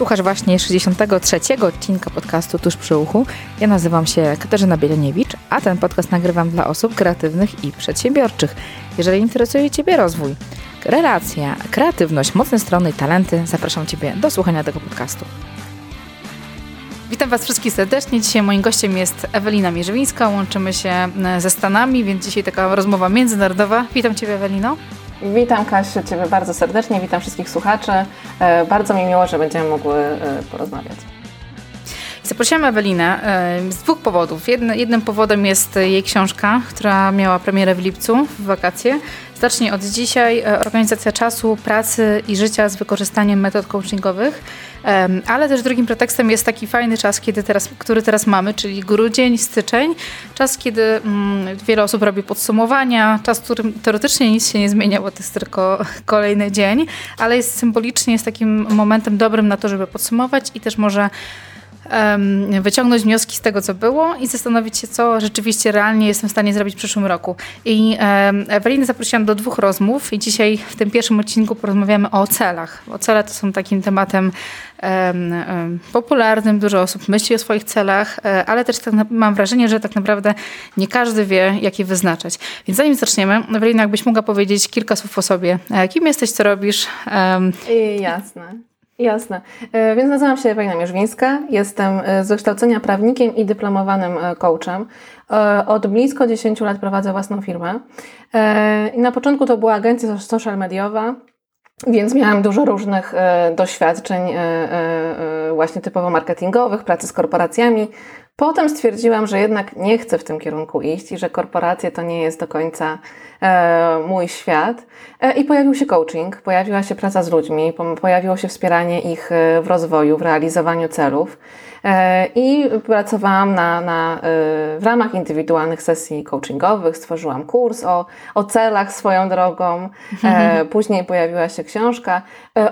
Słuchasz właśnie 63. odcinka podcastu Tuż przy uchu. Ja nazywam się Katarzyna Bieleniewicz, a ten podcast nagrywam dla osób kreatywnych i przedsiębiorczych. Jeżeli interesuje Ciebie rozwój, relacja, kreatywność, mocne strony i talenty, zapraszam Ciebie do słuchania tego podcastu. Witam Was wszystkich serdecznie. Dzisiaj moim gościem jest Ewelina Mierzywińska. Łączymy się e, ze Stanami, więc dzisiaj taka rozmowa międzynarodowa. Witam Ciebie, Ewelino. Witam Kasiu, Ciebie bardzo serdecznie, witam wszystkich słuchaczy. E, bardzo mi miło, że będziemy mogły e, porozmawiać. Zaprosiłam Ewelinę z dwóch powodów. jednym powodem jest jej książka, która miała premierę w lipcu, w wakacje. Zacznie od dzisiaj organizacja czasu, pracy i życia z wykorzystaniem metod coachingowych. Ale też drugim pretekstem jest taki fajny czas, kiedy teraz, który teraz mamy, czyli grudzień, styczeń. Czas, kiedy mm, wiele osób robi podsumowania, czas, w którym teoretycznie nic się nie zmienia, bo to jest tylko kolejny dzień, ale jest symbolicznie jest takim momentem dobrym na to, żeby podsumować i też może wyciągnąć wnioski z tego, co było i zastanowić się, co rzeczywiście realnie jestem w stanie zrobić w przyszłym roku. I Ewelinę zaprosiłam do dwóch rozmów i dzisiaj w tym pierwszym odcinku porozmawiamy o celach. O cele to są takim tematem popularnym, dużo osób myśli o swoich celach, e, ale też tak mam wrażenie, że tak naprawdę nie każdy wie, jak je wyznaczać. Więc zanim zaczniemy, Ewelina, jakbyś mogła powiedzieć kilka słów o sobie. E, kim jesteś, co robisz? Jasne. Jasne. E, więc nazywam się Ewelina Mierzwińska. Jestem z wykształcenia prawnikiem i dyplomowanym coachem. Od blisko 10 lat prowadzę własną firmę. Na początku to była agencja social mediowa, więc miałam dużo różnych e, doświadczeń e, e, właśnie typowo marketingowych, pracy z korporacjami. Potem stwierdziłam, że jednak nie chcę w tym kierunku iść i że korporacje to nie jest do końca mój świat. I pojawił się coaching, pojawiła się praca z ludźmi, pojawiło się wspieranie ich w rozwoju, w realizowaniu celów. E, I pracowałam na, na, e, w ramach indywidualnych sesji coachingowych, stworzyłam kurs o, o celach swoją drogą. E, później pojawiła się książka.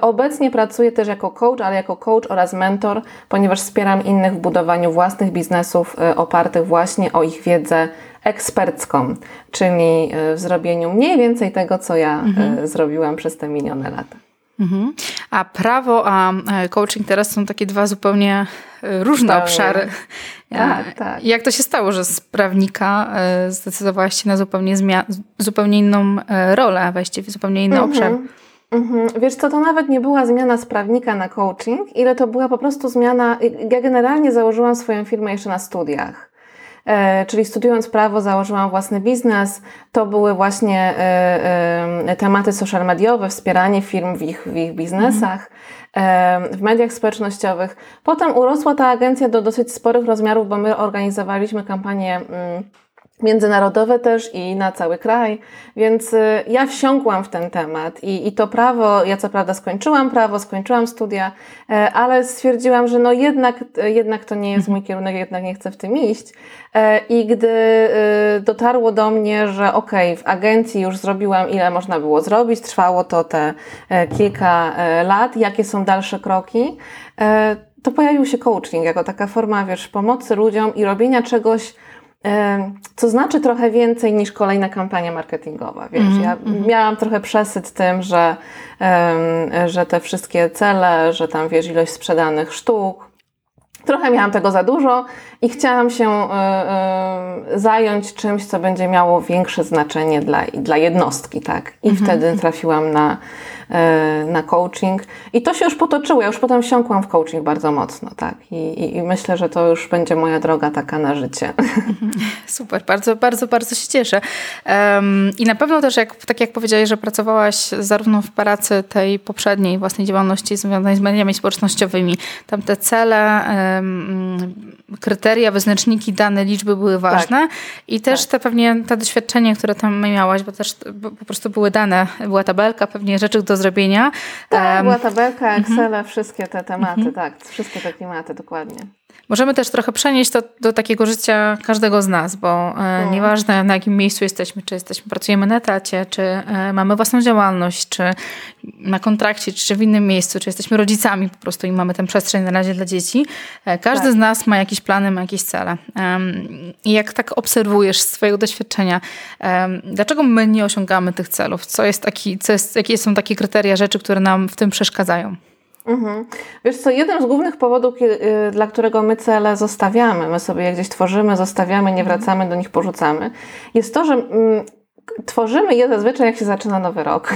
Obecnie pracuję też jako coach, ale jako coach oraz mentor, ponieważ wspieram innych w budowaniu własnych biznesów opartych właśnie o ich wiedzę ekspercką, czyli w zrobieniu mniej więcej tego, co ja mhm. zrobiłam przez te minione lata. Mhm. A prawo, a e, coaching teraz są takie dwa zupełnie e, różne Zupełnie. obszary. Tak, tak. Jak to się stało, że z prawnika e, zdecydowałaś się na zupełnie, zupełnie inną rolę, właściwie zupełnie inny mhm. obszar? Mhm. Wiesz co, to nawet nie była zmiana z prawnika na coaching, ile to była po prostu zmiana. Ja generalnie założyłam swoją firmę jeszcze na studiach. E, czyli studiując prawo założyłam własny biznes. To były właśnie e, e, tematy social mediowe, wspieranie firm w ich, w ich biznesach, w mediach społecznościowych. Potem urosła ta agencja do dosyć sporych rozmiarów, bo my organizowaliśmy kampanię mm, międzynarodowe też i na cały kraj, więc y, ja wsiąkłam w ten temat i, i to prawo, ja co prawda skończyłam prawo, skończyłam studia, e, ale stwierdziłam, że no jednak, jednak to nie jest mój kierunek, jednak nie chcę w tym iść. E, I gdy y, dotarło do mnie, że okej, okay, w agencji już zrobiłam ile można było zrobić, trwało to te e, kilka lat, jakie są dalsze kroki, to pojawił się coaching jako taka forma, wiesz, pomocy ludziom i robienia czegoś, co znaczy trochę więcej niż kolejna kampania marketingowa. Wiesz, mm -hmm. ja mhm. miałam trochę przesyt tym, że, że te wszystkie cele, że tam wiesz, ilość sprzedanych sztuk, trochę miałam tego za dużo i chciałam się y, y, zająć czymś, co będzie miało większe znaczenie dla, dla jednostki, tak? I mm -hmm. wtedy trafiłam na E, na coaching. I to się już potoczyło. Ja już potem wsiąkłam w coaching bardzo mocno, tak. I, i, i myślę, że to już będzie moja droga taka na życie. Super, bardzo, bardzo, bardzo się cieszę. Um, I na pewno też, jak, tak jak powiedziałeś, że pracowałaś zarówno w pracy tej poprzedniej własnej działalności związanej z mediami społecznościowymi, tam te cele, um, kryteria, wyznaczniki, dane, liczby były ważne tak. i też tak. te pewnie te doświadczenie, które tam miałaś, bo też po prostu były dane, była tabelka, pewnie rzeczy do zrobienia. Tak, była tabelka, mhm. Excel, wszystkie te tematy, mhm. tak, wszystkie te klimaty, dokładnie. Możemy też trochę przenieść to do takiego życia każdego z nas, bo hmm. nieważne na jakim miejscu jesteśmy, czy jesteśmy, pracujemy na etacie, czy e, mamy własną działalność, czy na kontrakcie, czy w innym miejscu, czy jesteśmy rodzicami po prostu i mamy tę przestrzeń na razie dla dzieci. E, każdy tak. z nas ma jakieś plany, ma jakieś cele. I jak tak obserwujesz z Twojego doświadczenia, dlaczego my nie osiągamy tych celów? Co jest taki, co jest, jakie są takie kryteria rzeczy, które nam w tym przeszkadzają? Mhm. Wiesz co, jeden z głównych powodów, y, dla którego my cele zostawiamy, my sobie je gdzieś tworzymy, zostawiamy, nie wracamy do nich, porzucamy, jest to, że mm, tworzymy je zazwyczaj jak się zaczyna nowy rok.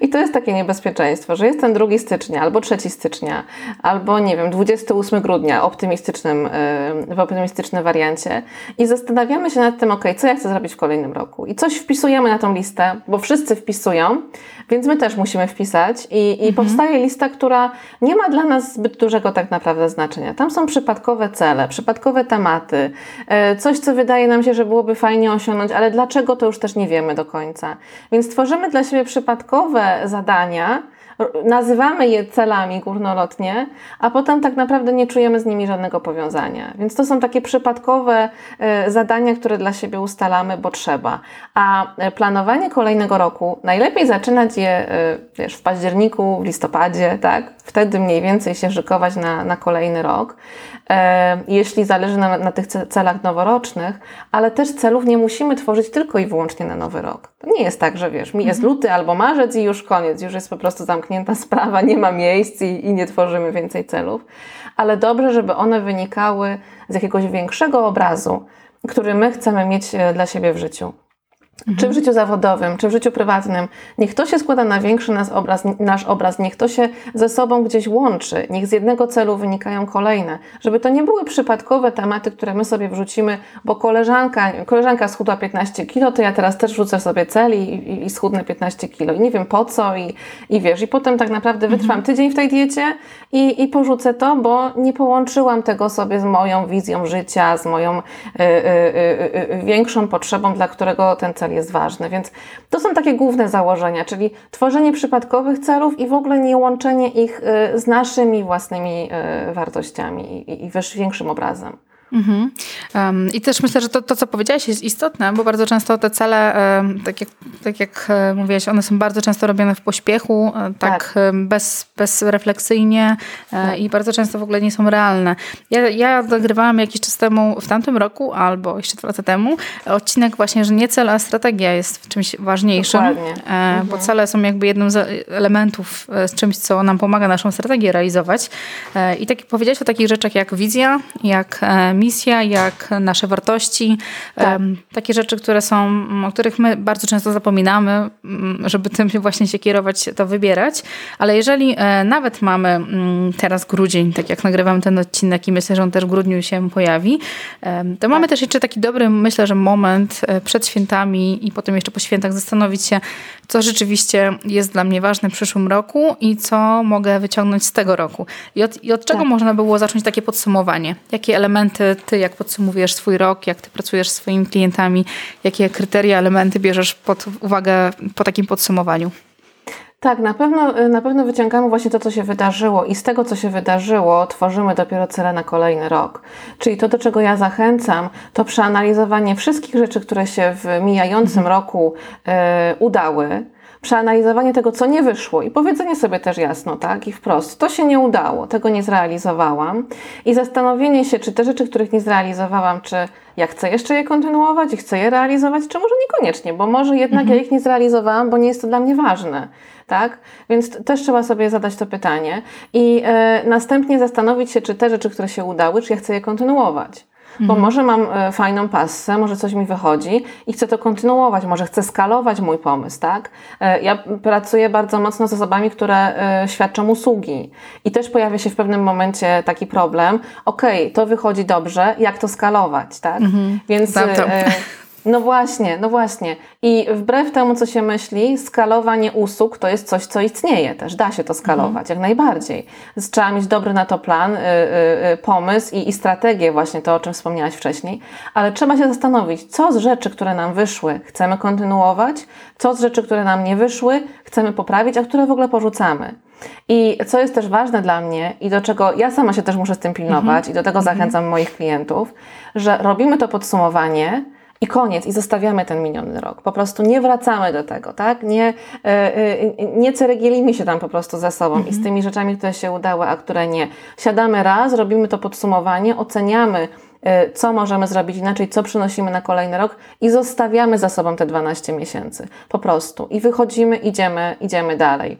I to jest takie niebezpieczeństwo, że jest ten 2 stycznia, albo 3 stycznia, albo nie wiem, 28 grudnia optymistycznym, y, w optymistycznym wariancie i zastanawiamy się nad tym, ok, co ja chcę zrobić w kolejnym roku. I coś wpisujemy na tą listę, bo wszyscy wpisują, więc my też musimy wpisać i, i powstaje lista, która nie ma dla nas zbyt dużego tak naprawdę znaczenia. Tam są przypadkowe cele, przypadkowe tematy, e, coś, co wydaje nam się, że byłoby fajnie osiągnąć, ale dlaczego to już też nie wiemy do końca. Więc tworzymy dla siebie przypadkowe zadania, nazywamy je celami górnolotnie, a potem tak naprawdę nie czujemy z nimi żadnego powiązania. Więc to są takie przypadkowe e, zadania, które dla siebie ustalamy, bo trzeba. A e, planowanie kolejnego roku najlepiej zaczynać je e, wiesz, w październiku, w listopadzie, tak? Wtedy mniej więcej się szykować na, na kolejny rok, e, jeśli zależy nam na tych ce- celach noworocznych, ale też celów nie musimy tworzyć tylko i wyłącznie na nowy rok. To nie jest tak, że wiesz, mi jest luty albo marzec i już koniec, już jest po prostu zamknięta sprawa, nie ma miejsc i, i nie tworzymy więcej celów, ale dobrze, żeby one wynikały z jakiegoś większego obrazu, który my chcemy mieć e, dla siebie w życiu. Czy w życiu zawodowym, czy w życiu prywatnym. Niech to się składa na większy nas obraz, nasz obraz, niech to się ze sobą gdzieś łączy, niech z jednego celu wynikają kolejne. Żeby to nie były przypadkowe tematy, które my sobie wrzucimy, bo koleżanka, koleżanka schudła 15 kilo, to ja teraz też wrzucę sobie cel i, i, i schudnę 15 kilo. I nie wiem po co i, i wiesz, i potem tak naprawdę wytrwam tydzień w tej diecie i, i porzucę to, bo nie połączyłam tego sobie z moją wizją życia, z moją y, y, y, y, y, większą potrzebą, dla którego ten cel jest ważny. Więc to są takie główne założenia, czyli tworzenie przypadkowych celów i w ogóle nie łączenie ich y, z naszymi własnymi y, wartościami i, i większym obrazem. Mhm. Um, I też myślę, że to, to, co powiedziałaś, jest istotne, bo bardzo często te cele, tak jak, tak jak e, mówiłaś, one są bardzo często robione w pośpiechu, e, tak, Tak. bez, bezrefleksyjnie e, i bardzo często w ogóle nie są realne. Ja, ja nagrywałam jakiś czas temu, w tamtym roku, albo jeszcze dwa lata temu, odcinek właśnie, że nie cel, a strategia jest czymś ważniejszym, e, bo cele są jakby jednym z elementów, z czymś, co nam pomaga naszą strategię realizować. I tak powiedziałaś o takich rzeczach jak wizja, jak misja, jak nasze wartości. Tak. Takie rzeczy, które są, m, o których my bardzo często zapominamy, m, żeby tym właśnie się kierować, to wybierać. Ale jeżeli e, nawet mamy mm, teraz grudzień, tak jak nagrywam ten odcinek i myślę, że on też w grudniu się pojawi, to mamy też jeszcze taki dobry, myślę, że moment e, przed świętami i potem jeszcze po świętach zastanowić się, co rzeczywiście jest dla mnie ważne w przyszłym roku i co mogę wyciągnąć z tego roku. I od, i od czego Tak. można by było zacząć takie podsumowanie? Jakie elementy ty, jak podsumowujesz swój rok, jak ty pracujesz z swoimi klientami, jakie kryteria, elementy bierzesz pod uwagę po takim podsumowaniu? Tak, na pewno, na pewno wyciągamy właśnie to, co się wydarzyło i z tego, co się wydarzyło, tworzymy dopiero cele na kolejny rok. Czyli to, do czego ja zachęcam, to przeanalizowanie wszystkich rzeczy, które się w mijającym roku e, udały, przeanalizowanie tego, co nie wyszło i powiedzenie sobie też jasno, tak, i wprost, to się nie udało, tego nie zrealizowałam i zastanowienie się, czy te rzeczy, których nie zrealizowałam, czy ja chcę jeszcze je kontynuować i chcę je realizować, czy może niekoniecznie, bo może jednak ja ich nie zrealizowałam, bo nie jest to dla mnie ważne, tak? Więc też trzeba sobie zadać to pytanie i e, następnie zastanowić się, czy te rzeczy, które się udały, czy ja chcę je kontynuować. Bo może mam e, fajną passę, może coś mi wychodzi i chcę to kontynuować, może chcę skalować mój pomysł, tak? E, Ja pracuję bardzo mocno z osobami, które e, świadczą usługi i też pojawia się w pewnym momencie taki problem, okej, to wychodzi dobrze, jak to skalować, tak? Więc Znam to. e, no właśnie, no właśnie. I wbrew temu, co się myśli, skalowanie usług to jest coś, co istnieje też. Da się to skalować, jak najbardziej. Trzeba mieć dobry na to plan, y, y, y, pomysł i, i strategię, właśnie to, o czym wspomniałaś wcześniej. Ale trzeba się zastanowić, co z rzeczy, które nam wyszły, chcemy kontynuować, co z rzeczy, które nam nie wyszły, chcemy poprawić, a które w ogóle porzucamy. I co jest też ważne dla mnie i do czego ja sama się też muszę z tym pilnować i do tego zachęcam moich klientów, że robimy to podsumowanie, i koniec, i zostawiamy ten miniony rok. Po prostu nie wracamy do tego, tak? Nie, e, nie ceregielimy się tam po prostu ze sobą i z tymi rzeczami, które się udały, a które nie. Siadamy raz, robimy to podsumowanie, oceniamy, e, co możemy zrobić inaczej, co przynosimy na kolejny rok i zostawiamy za sobą te 12 miesięcy. Po prostu. I wychodzimy, idziemy, idziemy dalej.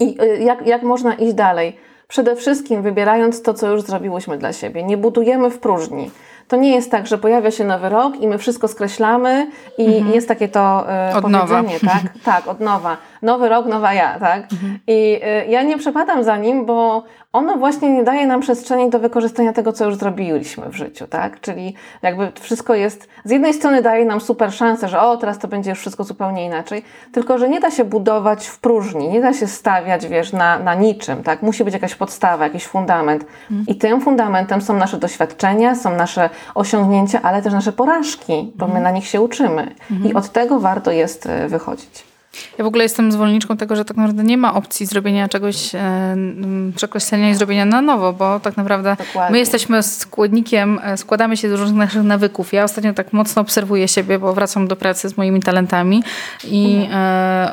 I jak, jak można iść dalej? przede wszystkim wybierając to, co już zrobiłyśmy dla siebie. Nie budujemy w próżni. To nie jest tak, że pojawia się nowy rok i my wszystko skreślamy i mhm. jest takie to y, od powiedzenie, nowa. tak? Tak, od nowa. Nowy rok, nowa ja, tak? Mhm. I y, ja nie przepadam za nim, bo ono właśnie nie daje nam przestrzeni do wykorzystania tego, co już zrobiliśmy w życiu, tak? Czyli jakby wszystko jest, z jednej strony daje nam super szansę, że o, teraz to będzie już wszystko zupełnie inaczej, tylko, że nie da się budować w próżni, nie da się stawiać, wiesz, na, na niczym, tak? Musi być jakaś podstawa, jakiś fundament. Mhm. I tym fundamentem są nasze doświadczenia, są nasze osiągnięcia, ale też nasze porażki, bo my mhm. na nich się uczymy. I od tego warto jest e, wychodzić. Ja w ogóle jestem zwolenniczką tego, że tak naprawdę nie ma opcji zrobienia czegoś, e, przekreślenia i zrobienia na nowo, bo tak naprawdę Dokładnie. my jesteśmy składnikiem, e, składamy się z różnych naszych nawyków. Ja ostatnio tak mocno obserwuję siebie, bo wracam do pracy z moimi talentami i mhm.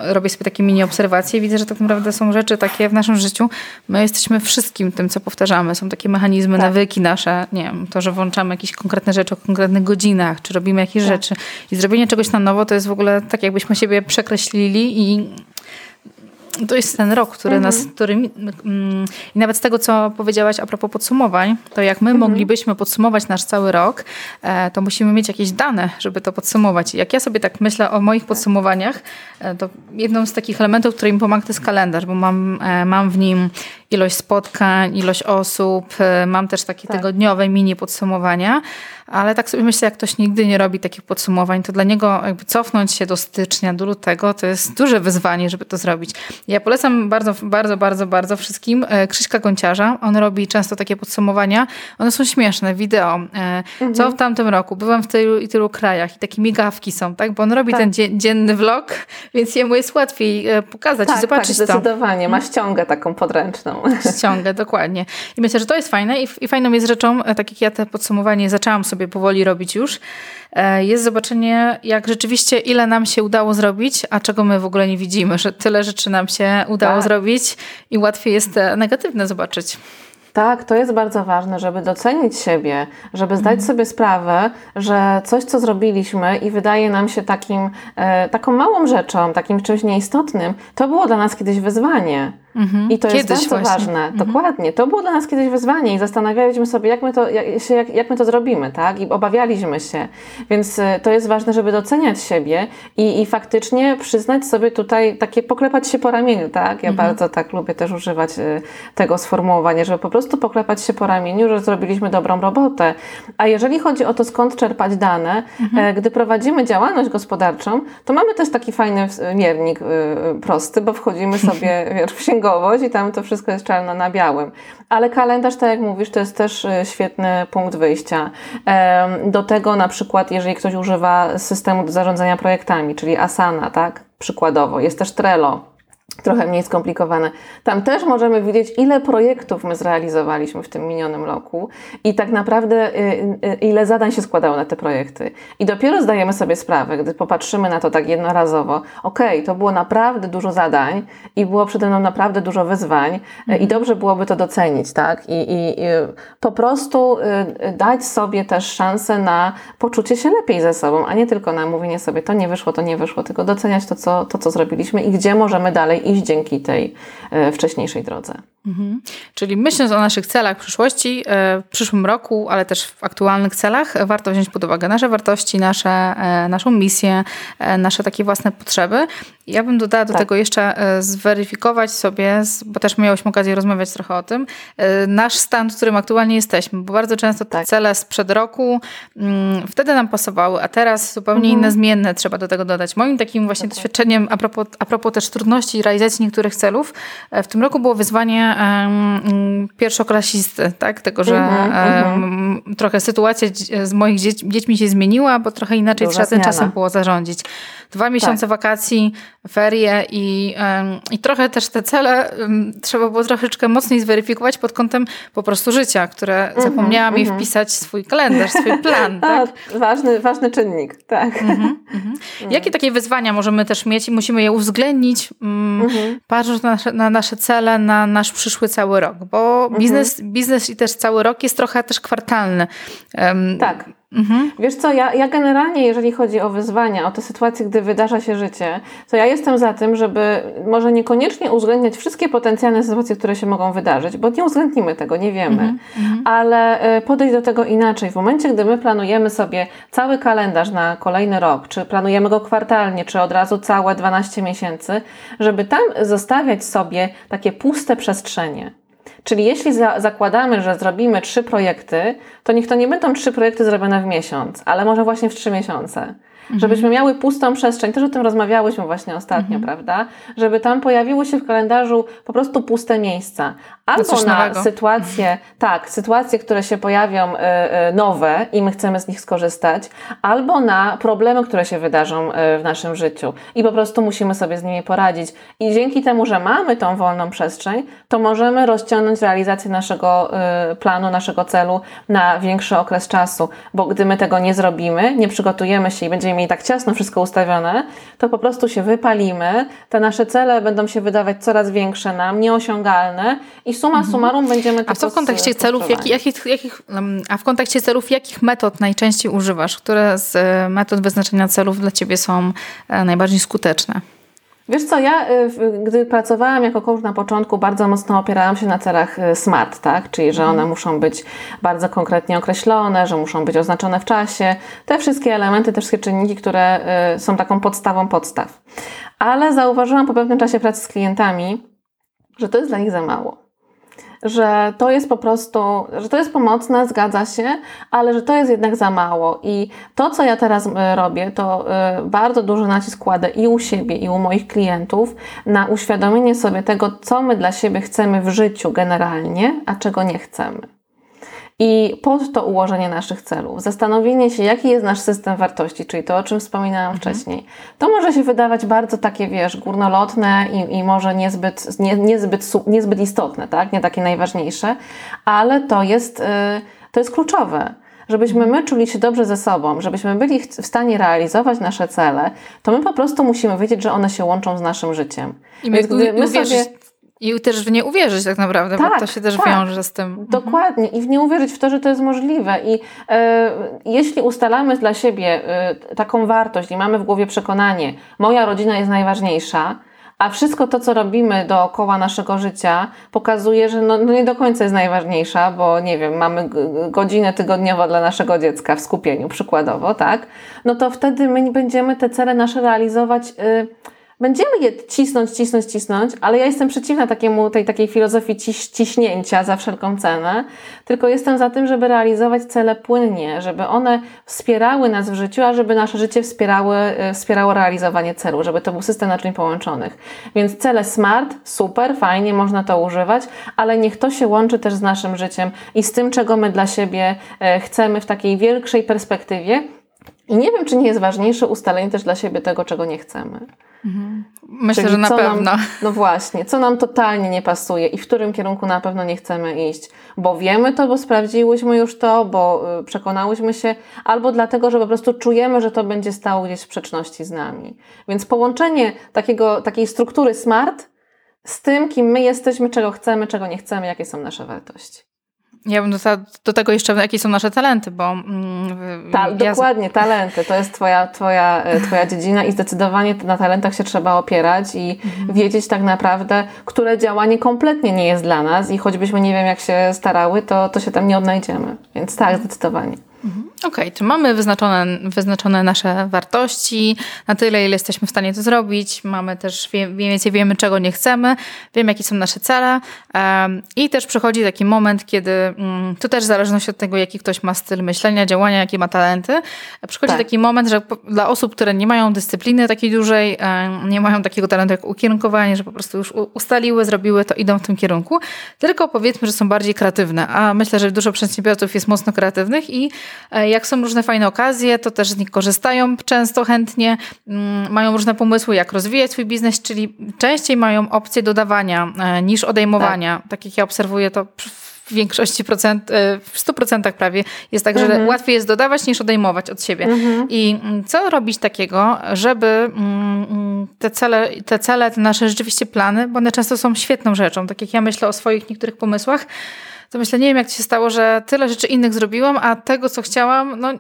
e, robię sobie takie mini obserwacje. Widzę, że tak naprawdę są rzeczy takie w naszym życiu. My jesteśmy wszystkim tym, co powtarzamy. Są takie mechanizmy, tak. nawyki nasze, nie wiem, to, że włączamy jakieś konkretne rzeczy o konkretnych godzinach, czy robimy jakieś tak. rzeczy. I zrobienie czegoś na nowo to jest w ogóle tak, jakbyśmy siebie przekreślili i to jest ten rok, który mhm. nas, który, mm, i nawet z tego, co powiedziałaś a propos podsumowań, to jak my mhm. moglibyśmy podsumować nasz cały rok, e, to musimy mieć jakieś dane, żeby to podsumować. Jak ja sobie tak myślę o moich podsumowaniach, e, to jedną z takich elementów, który mi pomaga, to jest kalendarz, bo mam, e, mam w nim ilość spotkań, ilość osób, mam też takie tak. tygodniowe mini podsumowania, ale tak sobie myślę, jak ktoś nigdy nie robi takich podsumowań, to dla niego jakby cofnąć się do stycznia, do lutego, to jest duże wyzwanie, żeby to zrobić. Ja polecam bardzo, bardzo, bardzo, bardzo wszystkim e, Krzyśka Gonciarza. On robi często takie podsumowania. One są śmieszne, wideo. E, mhm. Co w tamtym roku? Byłam w tylu i tylu krajach i takie migawki są, tak? Bo on robi tak. ten dzienny vlog, więc jemu jest łatwiej pokazać tak, i zobaczyć tak, zdecydowanie. Ma ściągę taką podręczną. Ściągę, dokładnie. I myślę, że to jest fajne i, i fajną jest rzeczą, tak jak ja te podsumowanie zaczęłam sobie powoli robić już, E, jest zobaczenie, jak rzeczywiście ile nam się udało zrobić, a czego my w ogóle nie widzimy, że tyle rzeczy nam się udało tak. zrobić i łatwiej jest te negatywne zobaczyć. Tak, to jest bardzo ważne, żeby docenić siebie, żeby zdać mhm. sobie sprawę, że coś, co zrobiliśmy i wydaje nam się takim, e, taką małą rzeczą, takim czymś nieistotnym, to było dla nas kiedyś wyzwanie. Mhm. I to kiedyś jest bardzo właśnie. ważne. Mhm. Dokładnie. To było dla nas kiedyś wyzwanie i zastanawialiśmy sobie, jak my to, jak, jak, jak my to zrobimy, tak? I obawialiśmy się. Więc e, to jest ważne, żeby doceniać siebie i, i faktycznie przyznać sobie tutaj takie poklepać się po ramieniu, tak? Ja mhm. bardzo tak lubię też używać e, tego sformułowania, żeby po prostu poklepać się po ramieniu, że zrobiliśmy dobrą robotę. A jeżeli chodzi o to, skąd czerpać dane. E, gdy prowadzimy działalność gospodarczą, to mamy też taki fajny miernik prosty, bo wchodzimy sobie wiesz, w księgowość i tam to wszystko jest czarno na białym. Ale kalendarz, tak jak mówisz, to jest też y, świetny punkt wyjścia. Do tego na przykład, jeżeli ktoś używa systemu do zarządzania projektami, czyli Asana, tak? Przykładowo. Jest też Trello trochę mniej skomplikowane. Tam też możemy widzieć, ile projektów my zrealizowaliśmy w tym minionym roku i tak naprawdę y, y, ile zadań się składało na te projekty. I dopiero zdajemy sobie sprawę, gdy popatrzymy na to tak jednorazowo, okej, okay, to było naprawdę dużo zadań i było przede mną naprawdę dużo wyzwań mhm. i dobrze byłoby to docenić, tak? I, i, I, po prostu y, dać sobie też szansę na poczucie się lepiej ze sobą, a nie tylko na mówienie sobie, to nie wyszło, to nie wyszło, tylko doceniać to, co, to, co zrobiliśmy i gdzie możemy dalej iść dzięki tej e, wcześniejszej drodze. Mhm. Czyli myśląc o naszych celach w przyszłości, e, w przyszłym roku, ale też w aktualnych celach, warto wziąć pod uwagę nasze wartości, nasze, e, naszą misję, nasze takie własne potrzeby. Ja bym dodała do tak. tego jeszcze zweryfikować sobie, bo też miałyśmy okazję rozmawiać trochę o tym, nasz stan, w którym aktualnie jesteśmy, bo bardzo często te tak. cele sprzed roku mm, wtedy nam pasowały, a teraz zupełnie mhm. inne zmienne trzeba do tego dodać. Moim takim właśnie doświadczeniem a propos, a propos też trudności realizacji niektórych celów. E, w tym roku było wyzwanie um, pierwszoklasisty, tak? Tego, że um, trochę sytuacja z moich dziećmi się zmieniła, bo trochę inaczej Duża trzeba zmiana. tym czasem było zarządzić. Dwa miesiące tak. wakacji, ferie i, um, i trochę też te cele trzeba było troszeczkę mocniej zweryfikować pod kątem po prostu życia, które mm -hmm, zapomniałam mm jej wpisać swój kalendarz, swój plan. tak? A, ważny, ważny czynnik, tak. Mm Jakie takie wyzwania możemy też mieć i musimy je uwzględnić, mhm. patrząc na nasze, na nasze, cele, na nasz przyszły cały rok, bo mhm. biznes, biznes i też cały rok jest trochę też kwartalny. Um, tak. Mhm. Wiesz co, ja, ja generalnie, jeżeli chodzi o wyzwania, o te sytuacje, gdy wydarza się życie, to ja jestem za tym, żeby może niekoniecznie uwzględniać wszystkie potencjalne sytuacje, które się mogą wydarzyć, bo nie uwzględnimy tego, nie wiemy, mhm. ale e, podejść do tego inaczej. W momencie, gdy my planujemy sobie cały kalendarz na kolejny rok, czy planujemy go kwartalnie, czy od razu całe 12 miesięcy, żeby tam zostawiać sobie takie puste przestrzenie. Czyli jeśli za, zakładamy, że zrobimy trzy projekty, to niech to nie będą trzy projekty zrobione w miesiąc, ale może właśnie w trzy miesiące. Mhm. Żebyśmy miały pustą przestrzeń, też o tym rozmawiałyśmy właśnie ostatnio, mhm. prawda? Żeby tam pojawiły się w kalendarzu po prostu puste miejsca. Albo na sytuacje, tak, sytuacje, które się pojawią y, y, nowe i my chcemy z nich skorzystać, albo na problemy, które się wydarzą y, w naszym życiu. I po prostu musimy sobie z nimi poradzić. I dzięki temu, że mamy tą wolną przestrzeń, to możemy rozciągnąć realizację naszego planu, naszego celu na większy okres czasu, bo gdy my tego nie zrobimy, nie przygotujemy się i będziemy mieli tak ciasno wszystko ustawione, to po prostu się wypalimy, te nasze cele będą się wydawać coraz większe nam, nieosiągalne i suma mhm. summarum będziemy A co w kontekście celów, jakich, jakich, jakich, a w kontekście celów, jakich metod najczęściej używasz? Które z e, metod wyznaczenia celów dla Ciebie są e, najbardziej skuteczne? Wiesz co, ja e, gdy pracowałam jako coach na początku, bardzo mocno opierałam się na celach SMART, tak? Czyli, że one mhm. muszą być bardzo konkretnie określone, że muszą być oznaczone w czasie. Te wszystkie elementy, te wszystkie czynniki, które są taką podstawą podstaw. Ale zauważyłam po pewnym czasie pracy z klientami, że to jest dla nich za mało że to jest po prostu, że to jest pomocne, zgadza się, ale że to jest jednak za mało. I to, co ja teraz e, robię, to e, bardzo duży nacisk kładę i u siebie, i u moich klientów na uświadomienie sobie tego, co my dla siebie chcemy w życiu generalnie, a czego nie chcemy i pod to ułożenie naszych celów, zastanowienie się, jaki jest nasz system wartości, czyli to, o czym wspominałam mhm. wcześniej, to może się wydawać bardzo takie, wiesz, górnolotne i, i może niezbyt, nie, niezbyt, niezbyt istotne, tak? nie takie najważniejsze, ale to jest, yy, to jest kluczowe żebyśmy my czuli się dobrze ze sobą, żebyśmy byli w stanie realizować nasze cele, to my po prostu musimy wiedzieć, że one się łączą z naszym życiem. I my, Więc gdy my sobie i też w nie uwierzyć tak naprawdę, tak, bo to się też tak, wiąże z tym. Mhm. Dokładnie. I w nie uwierzyć w to, że to jest możliwe. I e, jeśli ustalamy dla siebie e, taką wartość i mamy w głowie przekonanie, moja rodzina jest najważniejsza, a wszystko to, co robimy dookoła naszego życia, pokazuje, że no, no nie do końca jest najważniejsza, bo nie wiem, mamy godzinę tygodniowo dla naszego dziecka w skupieniu, przykładowo, tak? No to wtedy my będziemy te cele nasze realizować. Y, będziemy je cisnąć, cisnąć, cisnąć, ale ja jestem przeciwna takiemu, tej takiej filozofii ciś, ciśnięcia za wszelką cenę, tylko jestem za tym, żeby realizować cele płynnie, żeby one wspierały nas w życiu, a żeby nasze życie wspierały, e, wspierało realizowanie celu, żeby to był system naczyń połączonych. Więc cele smart, super, fajnie, można to używać, ale niech to się łączy też z naszym życiem i z tym, czego my dla siebie e, chcemy w takiej większej perspektywie. I nie wiem, czy nie jest ważniejsze ustalenie też dla siebie tego, czego nie chcemy. Mhm. Myślę, Czyli że na pewno. Nam, no właśnie, co nam totalnie nie pasuje i w którym kierunku na pewno nie chcemy iść, bo wiemy to, bo sprawdziłyśmy już to, bo y, przekonałyśmy się, albo dlatego, że po prostu czujemy, że to będzie stało gdzieś w sprzeczności z nami. Więc połączenie takiego, takiej struktury smart z tym, kim my jesteśmy, czego chcemy, czego nie chcemy, jakie są nasze wartości. Ja bym dodała do tego jeszcze, jakie są nasze talenty, bo... Mm, Ta, ja... Dokładnie, talenty. To jest twoja, twoja, e, twoja dziedzina i zdecydowanie na talentach się trzeba opierać i mhm. wiedzieć tak naprawdę, które działanie kompletnie nie jest dla nas i choćbyśmy nie wiem jak się starały, to, to się tam nie odnajdziemy. Więc tak, zdecydowanie. Mhm. Okej, okay, czy mamy wyznaczone, wyznaczone nasze wartości? Na tyle, ile jesteśmy w stanie to zrobić? Mamy też, wie, mniej więcej wiemy, czego nie chcemy, wiemy, jakie są nasze cele. Um, i też przychodzi taki moment, kiedy um, to też w zależności od tego, jaki ktoś ma styl myślenia, działania, jakie ma talenty, przychodzi tak. taki moment, że po, dla osób, które nie mają dyscypliny takiej dużej, um, nie mają takiego talentu jak ukierunkowanie, że po prostu już ustaliły, zrobiły to, idą w tym kierunku, tylko powiedzmy, że są bardziej kreatywne, a myślę, że dużo przedsiębiorców jest mocno kreatywnych i e, jak są różne fajne okazje, to też z nich korzystają często chętnie, mm, mają różne pomysły, jak rozwijać swój biznes, czyli częściej mają opcję dodawania e, niż odejmowania. Tak, tak jak ja obserwuję to w większości procent, e, w 100% prawie jest tak, mhm. że łatwiej jest dodawać niż odejmować od siebie. Mhm. I mm, co robić takiego, żeby mm, te cele, te cele, te nasze rzeczywiście plany, bo one często są świetną rzeczą, tak jak ja myślę o swoich niektórych pomysłach, to myślę, nie wiem jak ci się stało, że tyle rzeczy innych zrobiłam, a tego co chciałam, no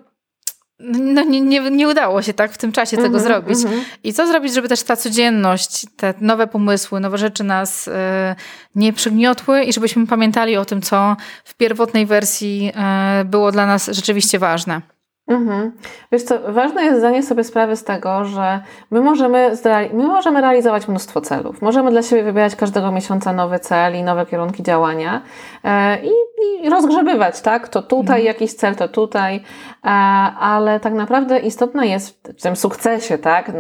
no nie, nie, nie udało się tak w tym czasie tego Mhm, zrobić. mhm. I co zrobić, żeby też ta codzienność, te nowe pomysły, nowe rzeczy nas e, nie przygniotły i żebyśmy pamiętali o tym, co w pierwotnej wersji e, było dla nas rzeczywiście ważne. Mhm. Wiesz co, ważne jest zdanie sobie sprawy z tego, że my możemy, my możemy realizować mnóstwo celów. Możemy dla siebie wybierać każdego miesiąca nowy cel i nowe kierunki działania e, i, i rozgrzebywać, tak? To tutaj jakiś cel, to tutaj, e, ale tak naprawdę istotne jest w tym sukcesie, tak?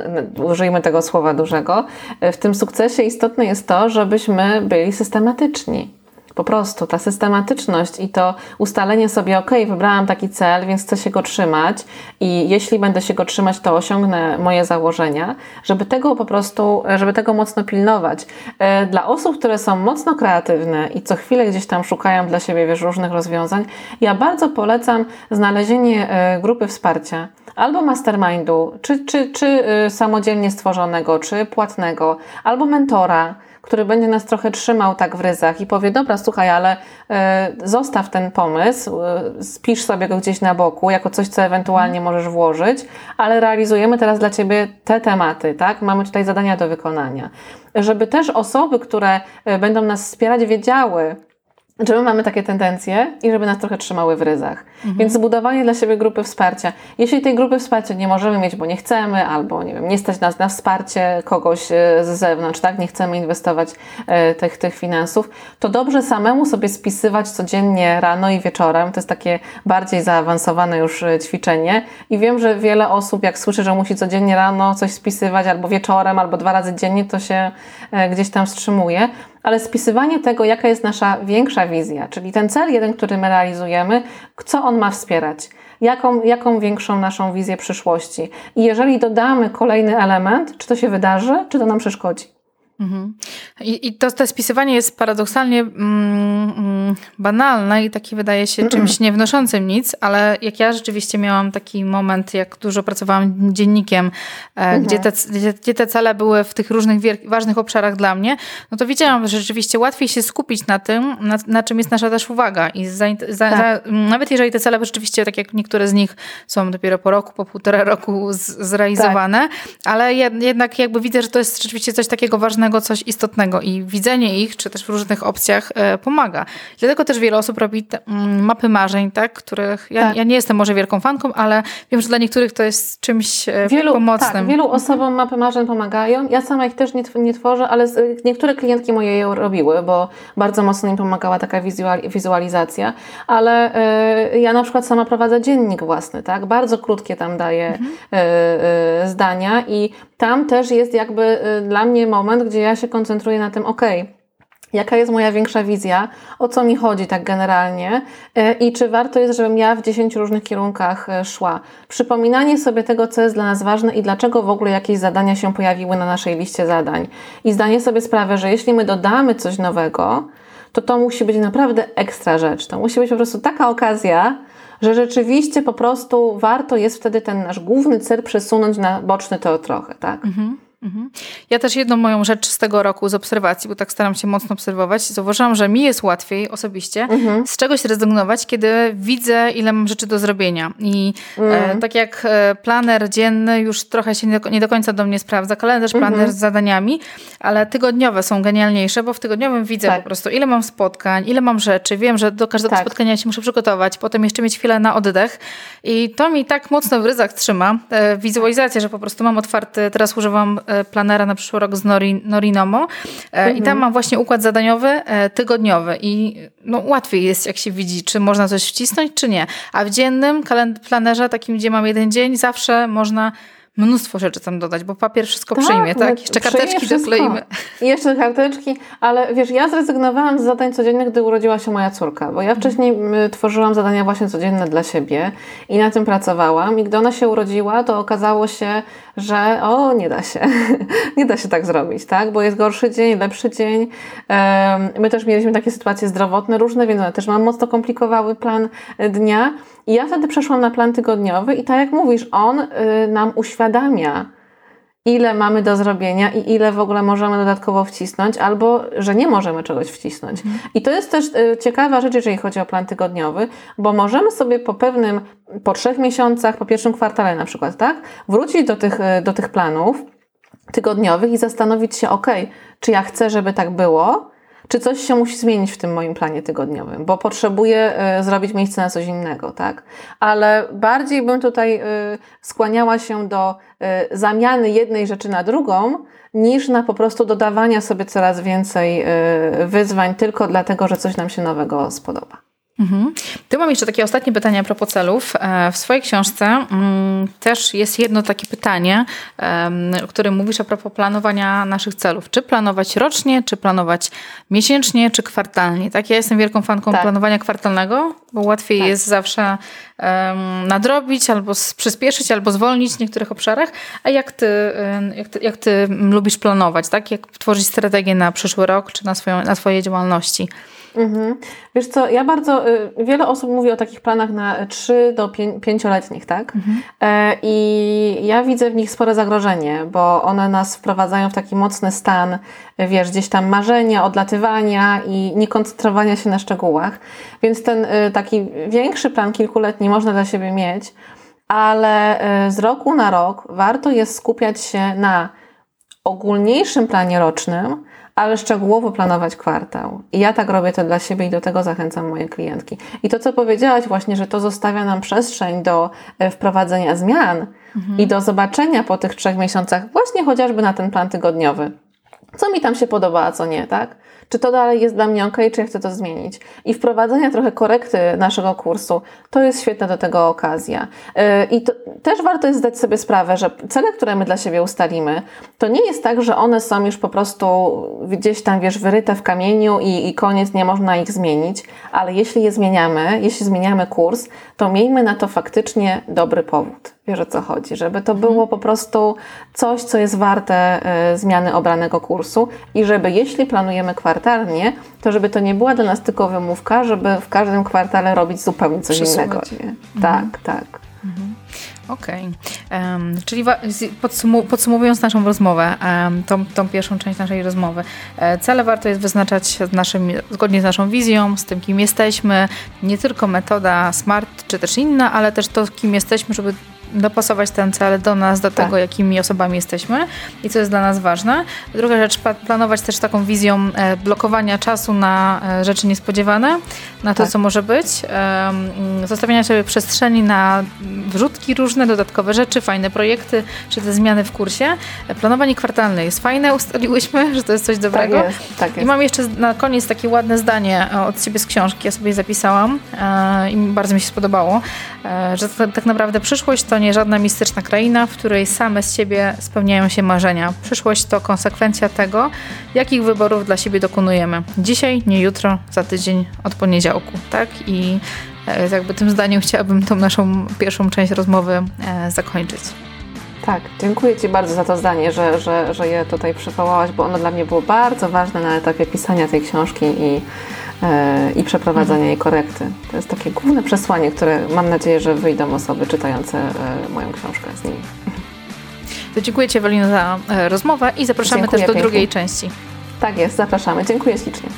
Użyjmy tego słowa dużego. E, W tym sukcesie istotne jest to, żebyśmy byli systematyczni. Po prostu ta systematyczność i to ustalenie sobie, ok, wybrałam taki cel, więc chcę się go trzymać i jeśli będę się go trzymać, to osiągnę moje założenia, żeby tego po prostu, żeby tego mocno pilnować. E, Dla osób, które są mocno kreatywne i co chwilę gdzieś tam szukają dla siebie wiesz, różnych rozwiązań, ja bardzo polecam znalezienie e, grupy wsparcia albo mastermindu, czy, czy, czy e, samodzielnie stworzonego, czy płatnego, albo mentora który będzie nas trochę trzymał tak w ryzach i powie, dobra, słuchaj, ale e, zostaw ten pomysł, e, spisz sobie go gdzieś na boku, jako coś, co ewentualnie możesz włożyć, ale realizujemy teraz dla Ciebie te tematy, tak? Mamy tutaj zadania do wykonania. Żeby też osoby, które e, będą nas wspierać, wiedziały, że my mamy takie tendencje i żeby nas trochę trzymały w ryzach. Więc zbudowanie dla siebie grupy wsparcia. Jeśli tej grupy wsparcia nie możemy mieć, bo nie chcemy, albo nie wiem, nie stać nas na wsparcie kogoś e, z zewnątrz, tak, nie chcemy inwestować e, tych, tych finansów, to dobrze samemu sobie spisywać codziennie rano i wieczorem. To jest takie bardziej zaawansowane już e, ćwiczenie. I wiem, że wiele osób, jak słyszy, że musi codziennie rano coś spisywać, albo wieczorem, albo dwa razy dziennie, to się e, gdzieś tam wstrzymuje ale spisywanie tego, jaka jest nasza większa wizja, czyli ten cel jeden, który my realizujemy, co on ma wspierać, jaką, jaką większą naszą wizję przyszłości. I jeżeli dodamy kolejny element, czy to się wydarzy, czy to nam przeszkodzi. Mhm. I, I to, to spisywanie jest paradoksalnie mm, mm, banalne i takie wydaje się czymś nie wnoszącym nic, ale jak ja rzeczywiście miałam taki moment, jak dużo pracowałam dziennikiem, e, gdzie, te, gdzie, gdzie te cele były w tych różnych ważnych obszarach dla mnie, no to wiedziałam, że rzeczywiście łatwiej się skupić na tym, na, na czym jest nasza też uwaga. I za, za, Tak. za, nawet jeżeli te cele rzeczywiście, tak jak niektóre z nich są dopiero po roku, po półtora roku z, zrealizowane, ale jed, jednak jakby widzę, że to jest rzeczywiście coś takiego ważnego, coś istotnego i widzenie ich, czy też w różnych opcjach e, pomaga. Dlatego też wiele osób robi te, mm, mapy marzeń, tak, których ja, Tak. ja nie jestem może wielką fanką, ale wiem, że dla niektórych to jest czymś e, Wielu, pomocnym. tak, wielu osobom mapy marzeń pomagają. Ja sama ich też nie, nie tworzę, ale niektóre klientki moje je robiły, bo bardzo mocno im pomagała taka wizual, wizualizacja. Ale e, ja na przykład sama prowadzę dziennik własny, tak? Bardzo krótkie tam daję e, e, zdania i tam też jest jakby e, dla mnie moment, gdzie ja się koncentruję na tym, okej, Jaka jest moja większa wizja? O co mi chodzi tak generalnie? E, I czy warto jest, żebym ja w 10 różnych kierunkach e, szła? Przypominanie sobie tego, co jest dla nas ważne i dlaczego w ogóle jakieś zadania się pojawiły na naszej liście zadań. I zdanie sobie sprawy, że jeśli my dodamy coś nowego, to to musi być naprawdę ekstra rzecz. To musi być po prostu taka okazja, że rzeczywiście po prostu warto jest wtedy ten nasz główny cel przesunąć na boczny to trochę, tak? Mhm. Ja też jedną moją rzecz z tego roku z obserwacji, bo tak staram się mocno obserwować, zauważyłam, że mi jest łatwiej osobiście z czegoś rezygnować, kiedy widzę, ile mam rzeczy do zrobienia. I e, tak jak e, planer dzienny już trochę się nie do, nie do końca do mnie sprawdza, kalendarz, planer z zadaniami, ale tygodniowe są genialniejsze, bo w tygodniowym widzę Tak. po prostu, ile mam spotkań, ile mam rzeczy, wiem, że do każdego Tak. spotkania się muszę przygotować, potem jeszcze mieć chwilę na oddech i to mi tak mocno w ryzach trzyma. E, wizualizacja, że po prostu mam otwarty, teraz używam e, planera na przyszły rok z Nori, Norinomo. E, i tam mam właśnie układ zadaniowy, e, tygodniowy. I no, łatwiej jest, jak się widzi, czy można coś wcisnąć, czy nie. A w dziennym kalend- planerze, takim, gdzie mam jeden dzień, zawsze można mnóstwo rzeczy tam dodać, bo papier wszystko przyjmie, no, tak? Jeszcze przyjmie karteczki dokleimy. I jeszcze karteczki, ale wiesz, ja zrezygnowałam z zadań codziennych, gdy urodziła się moja córka, bo ja wcześniej tworzyłam zadania właśnie codzienne dla siebie i na tym pracowałam i gdy ona się urodziła, to okazało się, że o, nie da się, nie da się tak zrobić, tak? Bo jest gorszy dzień, lepszy dzień. My też mieliśmy takie sytuacje zdrowotne różne, więc one też nam mocno komplikowały plan y, dnia i ja wtedy przeszłam na plan tygodniowy i tak jak mówisz, on y, nam uświadamia, ile mamy do zrobienia i ile w ogóle możemy dodatkowo wcisnąć, albo że nie możemy czegoś wcisnąć. I to jest też y, ciekawa rzecz, jeżeli chodzi o plan tygodniowy, bo możemy sobie po pewnym, po trzech miesiącach, po pierwszym kwartale na przykład, tak, wrócić do tych, y, do tych planów tygodniowych i zastanowić się, ok, czy ja chcę, żeby tak było, czy coś się musi zmienić w tym moim planie tygodniowym, bo potrzebuję y, zrobić miejsce na coś innego, tak? Ale bardziej bym tutaj y, skłaniała się do y, zamiany jednej rzeczy na drugą, niż na po prostu dodawania sobie coraz więcej wyzwań tylko dlatego, że coś nam się nowego spodoba. Mhm. Tu mam jeszcze takie ostatnie pytanie a propos celów. E, w swojej książce mm, też jest jedno takie pytanie, o którym mówisz a propos planowania naszych celów. Czy planować rocznie, czy planować miesięcznie, czy kwartalnie? Tak, ja jestem wielką fanką Tak. planowania kwartalnego, bo łatwiej Tak. jest zawsze nadrobić, albo przyspieszyć, albo zwolnić w niektórych obszarach. A jak ty, jak ty, jak ty lubisz planować? Tak? Jak tworzyć strategię na przyszły rok, czy na, swoją, na swoje działalności? Mhm. Wiesz co, ja bardzo, y, wiele osób mówi o takich planach na 3 do 5-letnich, tak? E, I ja widzę w nich spore zagrożenie, bo one nas wprowadzają w taki mocny stan, y, wiesz, gdzieś tam marzenia, odlatywania i niekoncentrowania się na szczegółach. Więc ten y, taki większy plan kilkuletni można dla siebie mieć, ale y, z roku na rok warto jest skupiać się na ogólniejszym planie rocznym, ale szczegółowo planować kwartał. I ja tak robię to dla siebie i do tego zachęcam moje klientki. I to, co powiedziałaś właśnie, że to zostawia nam przestrzeń do e, wprowadzenia zmian i do zobaczenia po tych trzech miesiącach właśnie chociażby na ten plan tygodniowy. Co mi tam się podoba, a co nie, tak? Czy to dalej jest dla mnie ok, czy ja chcę to zmienić? I wprowadzenia trochę korekty naszego kursu, to jest świetna do tego okazja. Yy, I to, też warto jest zdać sobie sprawę, że cele, które my dla siebie ustalimy, to nie jest tak, że one są już po prostu gdzieś tam, wiesz, wyryte w kamieniu i, i koniec, nie można ich zmienić, ale jeśli je zmieniamy, jeśli zmieniamy kurs, to miejmy na to faktycznie dobry powód. Wiesz o co chodzi, żeby to było po prostu coś, co jest warte y, zmiany obranego kursu i żeby jeśli planujemy kwartalnie, to żeby to nie była dla nas tylko wymówka, żeby w każdym kwartale robić zupełnie coś Przesuwać. innego. Nie? Tak, tak. Okej. Em, Czyli wa- z- podsumu- podsumowując naszą rozmowę, em, tą, tą pierwszą część naszej rozmowy, e, cele warto jest wyznaczać z naszym, zgodnie z naszą wizją, z tym, kim jesteśmy. Nie tylko metoda SMART czy też inna, ale też to, kim jesteśmy, żeby dopasować ten cel do nas, do Tak. tego, jakimi osobami jesteśmy i co jest dla nas ważne. Druga rzecz, planować też taką wizją e, blokowania czasu na e, rzeczy niespodziewane, na to, Tak. co może być, zostawiania sobie przestrzeni na wrzutki różne, dodatkowe rzeczy, fajne projekty, czy te zmiany w kursie. E, Planowanie kwartalne jest fajne, ustaliłyśmy, że to jest coś Tak dobrego. jest, tak I jest. mam jeszcze na koniec takie ładne zdanie od Ciebie z książki, ja sobie je zapisałam i bardzo mi się spodobało, że tak naprawdę przyszłość to nie żadna mistyczna kraina, w której same z siebie spełniają się marzenia. Przyszłość to konsekwencja tego, jakich wyborów dla siebie dokonujemy. Dzisiaj, nie jutro, za tydzień, od poniedziałku, tak? I e, jakby tym zdaniem chciałabym tą naszą pierwszą część rozmowy e, zakończyć. Tak, dziękuję Ci bardzo za to zdanie, że, że, że je tutaj przywołałaś, bo ono dla mnie było bardzo ważne na etapie pisania tej książki i, i przeprowadzania jej korekty. To jest takie główne przesłanie, które mam nadzieję, że wyjdą osoby czytające e, moją książkę z nimi. To dziękuję Ci Ewelino za e, rozmowę i zapraszamy Dziękuję też do pięknie. drugiej części. Tak jest, zapraszamy. Dziękuję ślicznie.